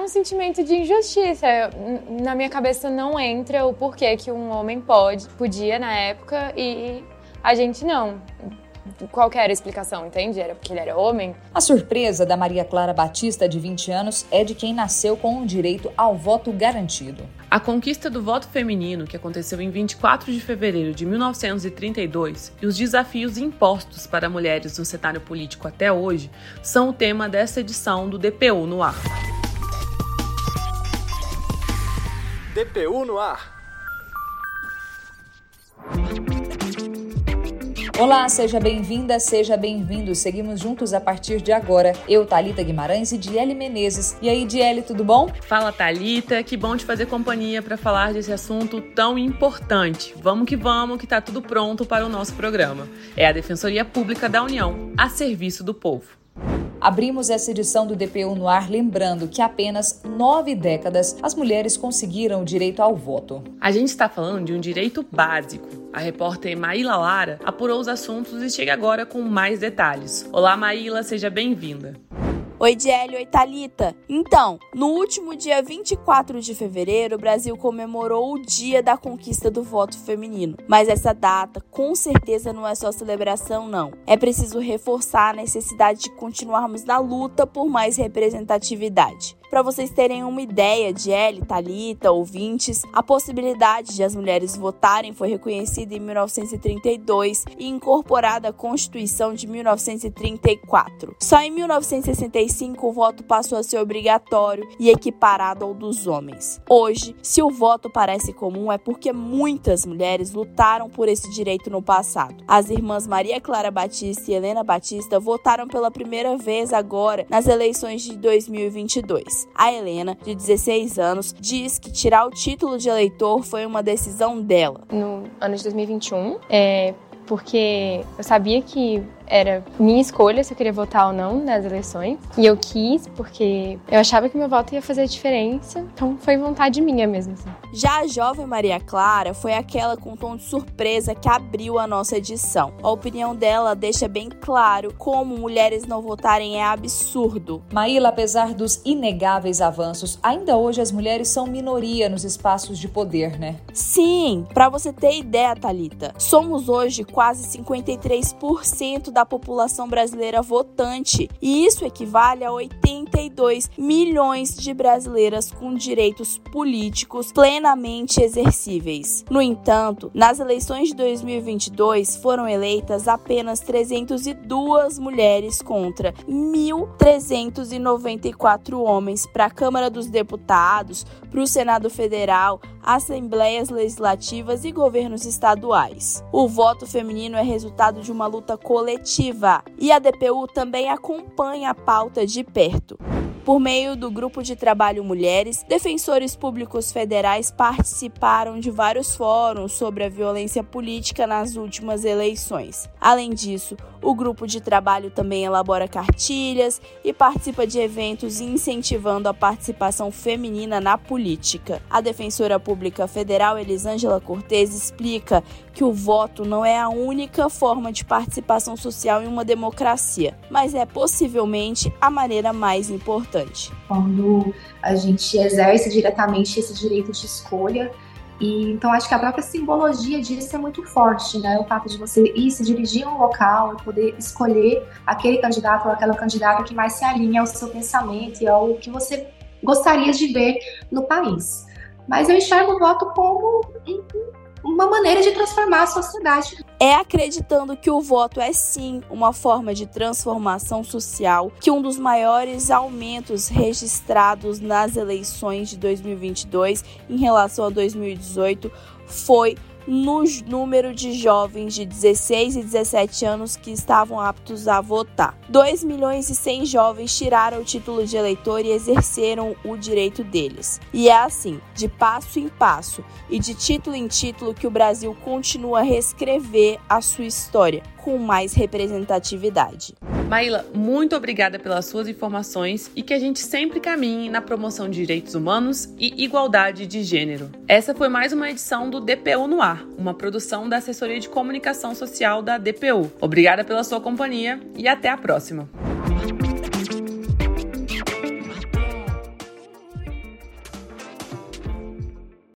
um sentimento de injustiça. Na minha cabeça não entra o porquê que um homem pode, podia na época e a gente não qual era a explicação, entende? Era porque ele era homem? A surpresa da Maria Clara Batista, de 20 anos, é de quem nasceu com o direito ao voto garantido. A conquista do voto feminino, que aconteceu em 24 de fevereiro de 1932, e os desafios impostos para mulheres no cenário político até hoje, são o tema dessa edição do DPU no ar. DPU no ar. Olá, seja bem-vinda, seja bem-vindo. Seguimos juntos a partir de agora. Eu, Talita Guimarães e Diele Menezes. E aí, Diele, tudo bom? Fala, Talita. Que bom te fazer companhia para falar desse assunto tão importante. Vamos que vamos, que tá tudo pronto para o nosso programa. É a Defensoria Pública da União, a serviço do povo. Abrimos essa edição do DPU no ar lembrando que há apenas nove décadas as mulheres conseguiram o direito ao voto. A gente está falando de um direito básico. A repórter Maíla Lara apurou os assuntos e chega agora com mais detalhes. Olá, Maíla, seja bem-vinda. Oi, Diélio, oi, Thalita. Então, no último dia 24 de fevereiro, o Brasil comemorou o dia da conquista do voto feminino. Mas essa data, com certeza, não é só celebração, não. É preciso reforçar a necessidade de continuarmos na luta por mais representatividade. Para vocês terem uma ideia de L, Talita, ouvintes, a possibilidade de as mulheres votarem foi reconhecida em 1932 e incorporada à Constituição de 1934. Só em 1965 o voto passou a ser obrigatório e equiparado ao dos homens. Hoje, se o voto parece comum é porque muitas mulheres lutaram por esse direito no passado. As irmãs Maria Clara Batista e Helena Batista votaram pela primeira vez agora nas eleições de 2022. A Helena, de 16 anos, diz que tirar o título de eleitor foi uma decisão dela. No ano de 2021, é, porque eu sabia que era minha escolha se eu queria votar ou não nas eleições. E eu quis porque eu achava que meu voto ia fazer diferença. Então foi vontade minha mesmo. Assim. Já a jovem Maria Clara foi aquela com tom de surpresa que abriu a nossa edição. A opinião dela deixa bem claro como mulheres não votarem é absurdo. Maíla, apesar dos inegáveis avanços, ainda hoje as mulheres são minoria nos espaços de poder, né? Sim, para você ter ideia, Talita, somos hoje quase 53% da da população brasileira votante, e isso equivale a 82 milhões de brasileiras com direitos políticos plenamente exercíveis. No entanto, nas eleições de 2022 foram eleitas apenas 302 mulheres contra 1.394 homens para a Câmara dos Deputados, para o Senado Federal, Assembleias Legislativas e governos estaduais. O voto feminino é resultado de uma luta coletiva e a DPU também acompanha a pauta de perto. Por meio do grupo de trabalho Mulheres, defensores públicos federais participaram de vários fóruns sobre a violência política nas últimas eleições. Além disso, o grupo de trabalho também elabora cartilhas e participa de eventos incentivando a participação feminina na política. A defensora pública federal Elisângela Cortes explica que o voto não é a única forma de participação social em uma democracia, mas é possivelmente a maneira mais importante. Quando a gente exerce diretamente esse direito de escolha, e então acho que a própria simbologia disso é muito forte, né? O fato de você ir se dirigir a um local e poder escolher aquele candidato ou aquela candidata que mais se alinha ao seu pensamento e ao que você gostaria de ver no país. Mas eu enxergo o voto como uma maneira de transformar a sociedade. É acreditando que o voto é sim uma forma de transformação social que um dos maiores aumentos registrados nas eleições de 2022 em relação a 2018 foi no número de jovens de 16 e 17 anos que estavam aptos a votar. 2 milhões e 100 jovens tiraram o título de eleitor e exerceram o direito deles. E é assim, de passo em passo e de título em título que o Brasil continua a reescrever a sua história com mais representatividade. Maíla, muito obrigada pelas suas informações e que a gente sempre caminhe na promoção de direitos humanos e igualdade de gênero. Essa foi mais uma edição do DPU no Ar, uma produção da Assessoria de Comunicação Social da DPU. Obrigada pela sua companhia e até a próxima.